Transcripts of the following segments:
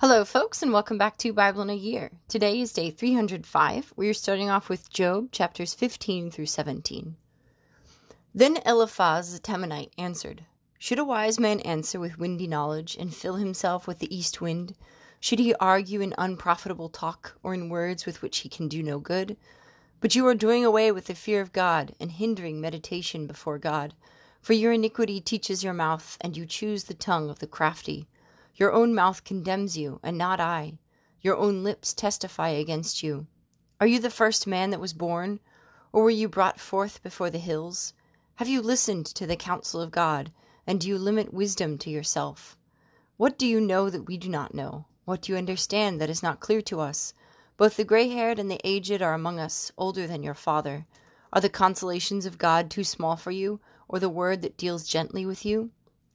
Hello, folks, and welcome back to Bible in a Year. Today is day 305. We are starting off with Job, chapters 15 through 17. Then Eliphaz the Temanite answered, Should a wise man answer with windy knowledge, and fill himself with the east wind? Should he argue in unprofitable talk, or in words with which he can do no good? But you are doing away with the fear of God, and hindering meditation before God. For your iniquity teaches your mouth, and you choose the tongue of the crafty. Your own mouth condemns you, and not I. Your own lips testify against you. Are you the first man that was born? Or were you brought forth before the hills? Have you listened to the counsel of God, and do you limit wisdom to yourself? What do you know that we do not know? What do you understand that is not clear to us? Both the gray haired and the aged are among us, older than your father. Are the consolations of God too small for you, or the word that deals gently with you?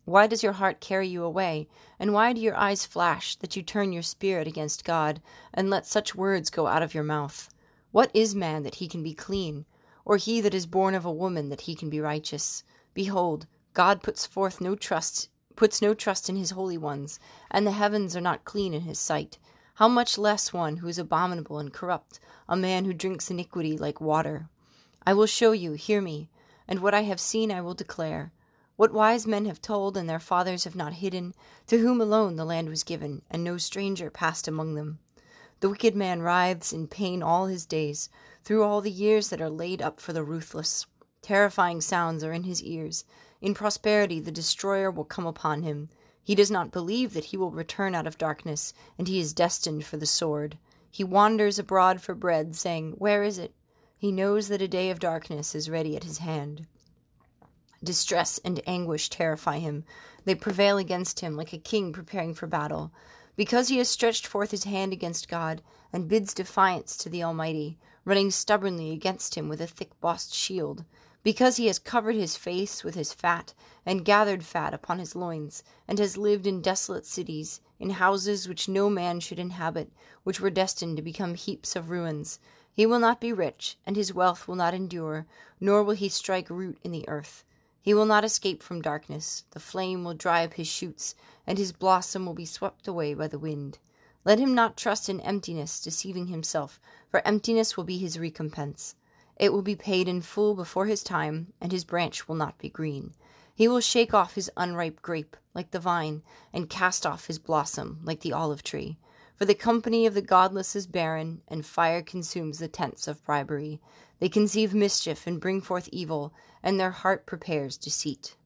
Why does your heart carry you away, and why do your eyes flash, that you turn your spirit against God, and let such words go out of your mouth? What is man that he can be clean, or he that is born of a woman that he can be righteous? Behold, God puts forth no trust puts no trust in his holy ones, and the heavens are not clean in his sight. How much less one who is abominable and corrupt, a man who drinks iniquity like water? I will show you, hear me, and what I have seen I will declare. What wise men have told and their fathers have not hidden, to whom alone the land was given, and no stranger passed among them. The wicked man writhes in pain all his days, through all the years that are laid up for the ruthless. Terrifying sounds are in his ears. In prosperity the destroyer will come upon him. He does not believe that he will return out of darkness, and he is destined for the sword. He wanders abroad for bread, saying, Where is it? He knows that a day of darkness is ready at his hand. Distress and anguish terrify him. They prevail against him like a king preparing for battle. Because he has stretched forth his hand against God, and bids defiance to the Almighty, running stubbornly against him with a thick bossed shield. Because he has covered his face with his fat, and gathered fat upon his loins, and has lived in desolate cities, in houses which no man should inhabit, which were destined to become heaps of ruins. He will not be rich, and his wealth will not endure, nor will he strike root in the earth. He will not escape from darkness. The flame will dry up his shoots, and his blossom will be swept away by the wind. Let him not trust in emptiness, deceiving himself, for emptiness will be his recompense. It will be paid in full before his time, and his branch will not be green. He will shake off his unripe grape, like the vine, and cast off his blossom, like the olive tree. For the company of the godless is barren, and fire consumes the tents of bribery. They conceive mischief and bring forth evil, and their heart prepares deceit.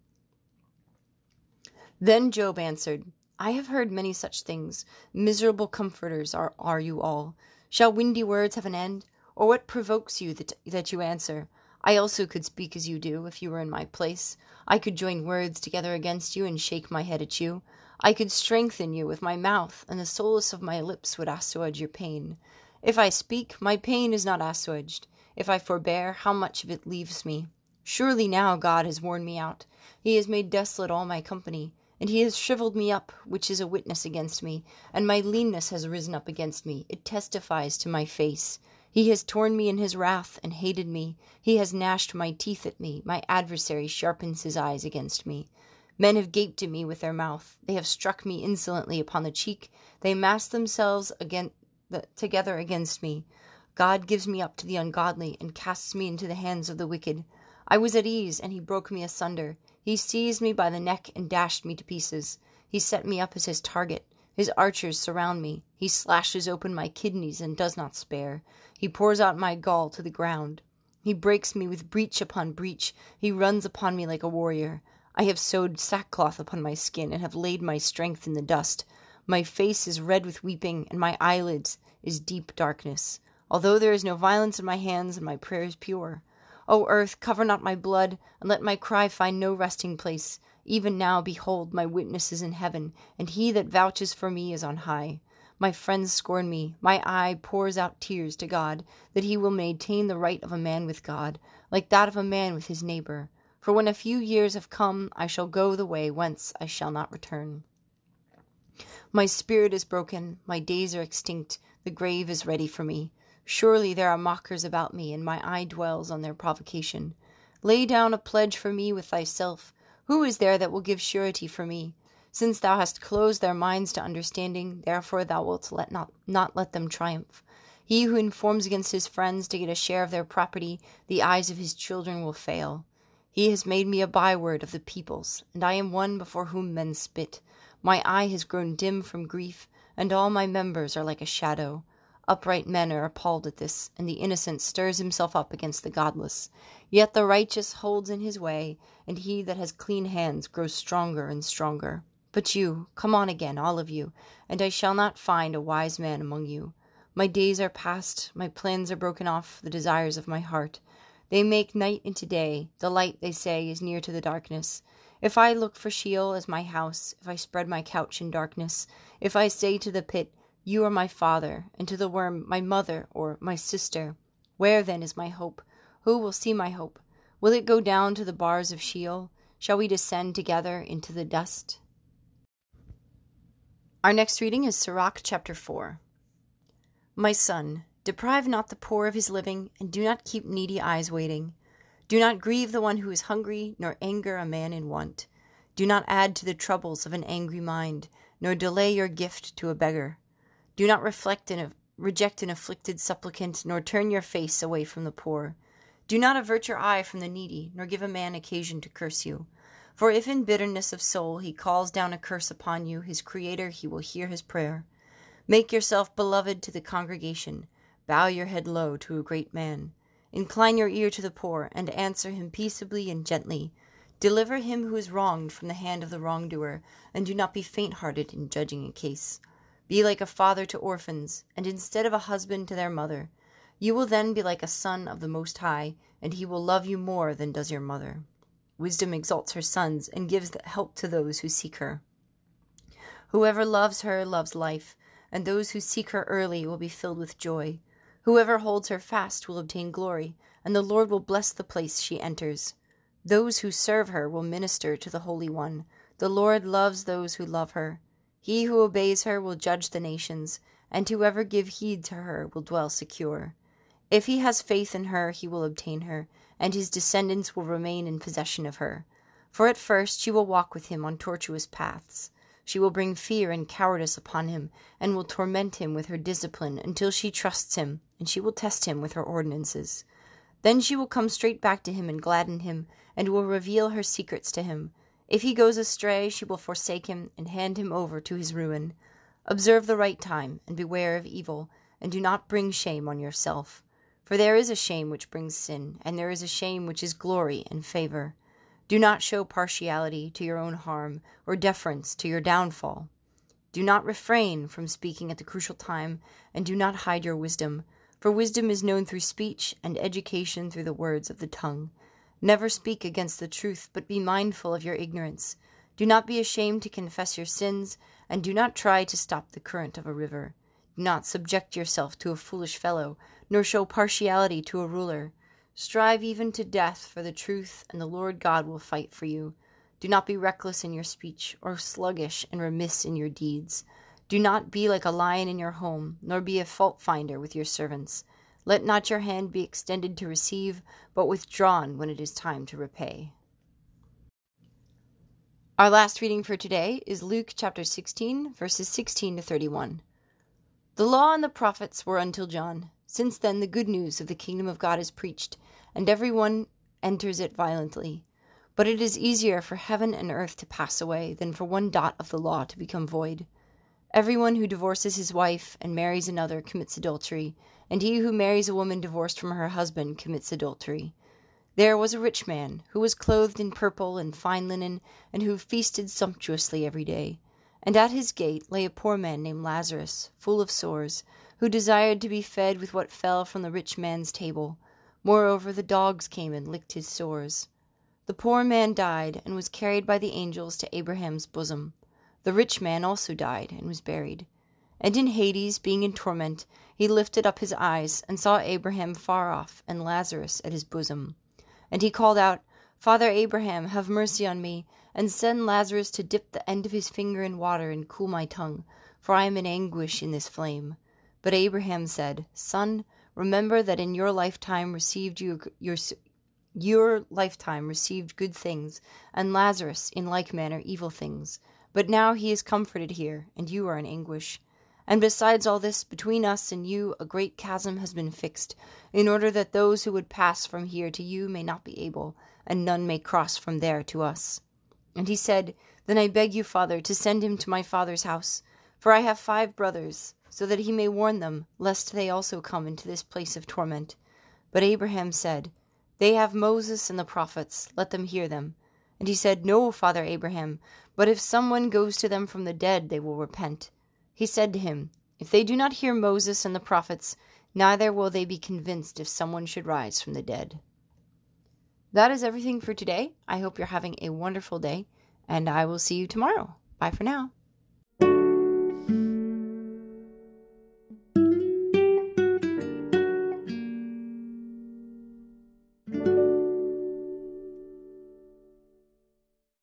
Then Job answered, I have heard many such things. Miserable comforters are, are you all. Shall windy words have an end? Or what provokes you that, that you answer? I also could speak as you do, if you were in my place. I could join words together against you and shake my head at you. I could strengthen you with my mouth, and the solace of my lips would assuage your pain. If I speak, my pain is not assuaged. If I forbear, how much of it leaves me? Surely now God has worn me out. He has made desolate all my company, and he has shrivelled me up, which is a witness against me, and my leanness has risen up against me. It testifies to my face. He has torn me in his wrath, and hated me. He has gnashed my teeth at me. My adversary sharpens his eyes against me. Men have gaped at me with their mouth. They have struck me insolently upon the cheek. They mass themselves again, together against me. God gives me up to the ungodly, and casts me into the hands of the wicked. I was at ease, and he broke me asunder. He seized me by the neck and dashed me to pieces. He set me up as his target. His archers surround me. He slashes open my kidneys and does not spare. He pours out my gall to the ground. He breaks me with breach upon breach. He runs upon me like a warrior. I have sewed sackcloth upon my skin, and have laid my strength in the dust. My face is red with weeping, and my eyelids is deep darkness although there is no violence in my hands and my prayer is pure. O earth, cover not my blood, and let my cry find no resting place. Even now, behold, my witness is in heaven, and he that vouches for me is on high. My friends scorn me. My eye pours out tears to God, that he will maintain the right of a man with God, like that of a man with his neighbor. For when a few years have come, I shall go the way whence I shall not return. My spirit is broken, my days are extinct, the grave is ready for me. Surely there are mockers about me, and my eye dwells on their provocation. Lay down a pledge for me with thyself. Who is there that will give surety for me? Since thou hast closed their minds to understanding, therefore thou wilt let not, not let them triumph. He who informs against his friends to get a share of their property, the eyes of his children will fail. He has made me a byword of the peoples, and I am one before whom men spit. My eye has grown dim from grief, and all my members are like a shadow. Upright men are appalled at this, and the innocent stirs himself up against the godless. Yet the righteous holds in his way, and he that has clean hands grows stronger and stronger. But you, come on again, all of you, and I shall not find a wise man among you. My days are past, my plans are broken off, the desires of my heart. They make night into day, the light, they say, is near to the darkness. If I look for Sheol as my house, if I spread my couch in darkness, if I say to the pit, you are my father, and to the worm, my mother or my sister. Where then is my hope? Who will see my hope? Will it go down to the bars of Sheol? Shall we descend together into the dust? Our next reading is Sirach chapter 4. My son, deprive not the poor of his living, and do not keep needy eyes waiting. Do not grieve the one who is hungry, nor anger a man in want. Do not add to the troubles of an angry mind, nor delay your gift to a beggar. Do not reflect and reject an afflicted supplicant, nor turn your face away from the poor. Do not avert your eye from the needy, nor give a man occasion to curse you. For if in bitterness of soul he calls down a curse upon you, his Creator, he will hear his prayer. Make yourself beloved to the congregation. Bow your head low to a great man. Incline your ear to the poor, and answer him peaceably and gently. Deliver him who is wronged from the hand of the wrongdoer, and do not be faint hearted in judging a case. Be like a father to orphans, and instead of a husband to their mother. You will then be like a son of the Most High, and he will love you more than does your mother. Wisdom exalts her sons, and gives help to those who seek her. Whoever loves her loves life, and those who seek her early will be filled with joy. Whoever holds her fast will obtain glory, and the Lord will bless the place she enters. Those who serve her will minister to the Holy One. The Lord loves those who love her. He who obeys her will judge the nations, and whoever give heed to her will dwell secure. If he has faith in her, he will obtain her, and his descendants will remain in possession of her. For at first she will walk with him on tortuous paths. She will bring fear and cowardice upon him, and will torment him with her discipline until she trusts him, and she will test him with her ordinances. Then she will come straight back to him and gladden him, and will reveal her secrets to him. If he goes astray, she will forsake him and hand him over to his ruin. Observe the right time, and beware of evil, and do not bring shame on yourself. For there is a shame which brings sin, and there is a shame which is glory and favor. Do not show partiality to your own harm, or deference to your downfall. Do not refrain from speaking at the crucial time, and do not hide your wisdom, for wisdom is known through speech, and education through the words of the tongue. Never speak against the truth, but be mindful of your ignorance. Do not be ashamed to confess your sins, and do not try to stop the current of a river. Do not subject yourself to a foolish fellow, nor show partiality to a ruler. Strive even to death for the truth, and the Lord God will fight for you. Do not be reckless in your speech, or sluggish and remiss in your deeds. Do not be like a lion in your home, nor be a fault finder with your servants. Let not your hand be extended to receive, but withdrawn when it is time to repay. Our last reading for today is Luke chapter 16, verses 16 to 31. The law and the prophets were until John. Since then, the good news of the kingdom of God is preached, and every one enters it violently. But it is easier for heaven and earth to pass away than for one dot of the law to become void. Everyone who divorces his wife and marries another commits adultery and he who marries a woman divorced from her husband commits adultery. There was a rich man, who was clothed in purple and fine linen, and who feasted sumptuously every day. And at his gate lay a poor man named Lazarus, full of sores, who desired to be fed with what fell from the rich man's table. Moreover, the dogs came and licked his sores. The poor man died, and was carried by the angels to Abraham's bosom. The rich man also died, and was buried. And in Hades, being in torment, he lifted up his eyes, and saw Abraham far off, and Lazarus at his bosom. And he called out, Father Abraham, have mercy on me, and send Lazarus to dip the end of his finger in water and cool my tongue, for I am in anguish in this flame. But Abraham said, Son, remember that in your lifetime received you your your lifetime received good things, and Lazarus in like manner evil things. But now he is comforted here, and you are in anguish. And besides all this, between us and you a great chasm has been fixed, in order that those who would pass from here to you may not be able, and none may cross from there to us. And he said, Then I beg you, father, to send him to my father's house, for I have five brothers, so that he may warn them, lest they also come into this place of torment. But Abraham said, They have Moses and the prophets, let them hear them. And he said, No, father Abraham, but if some one goes to them from the dead, they will repent. He said to him, If they do not hear Moses and the prophets, neither will they be convinced if someone should rise from the dead. That is everything for today. I hope you're having a wonderful day, and I will see you tomorrow. Bye for now.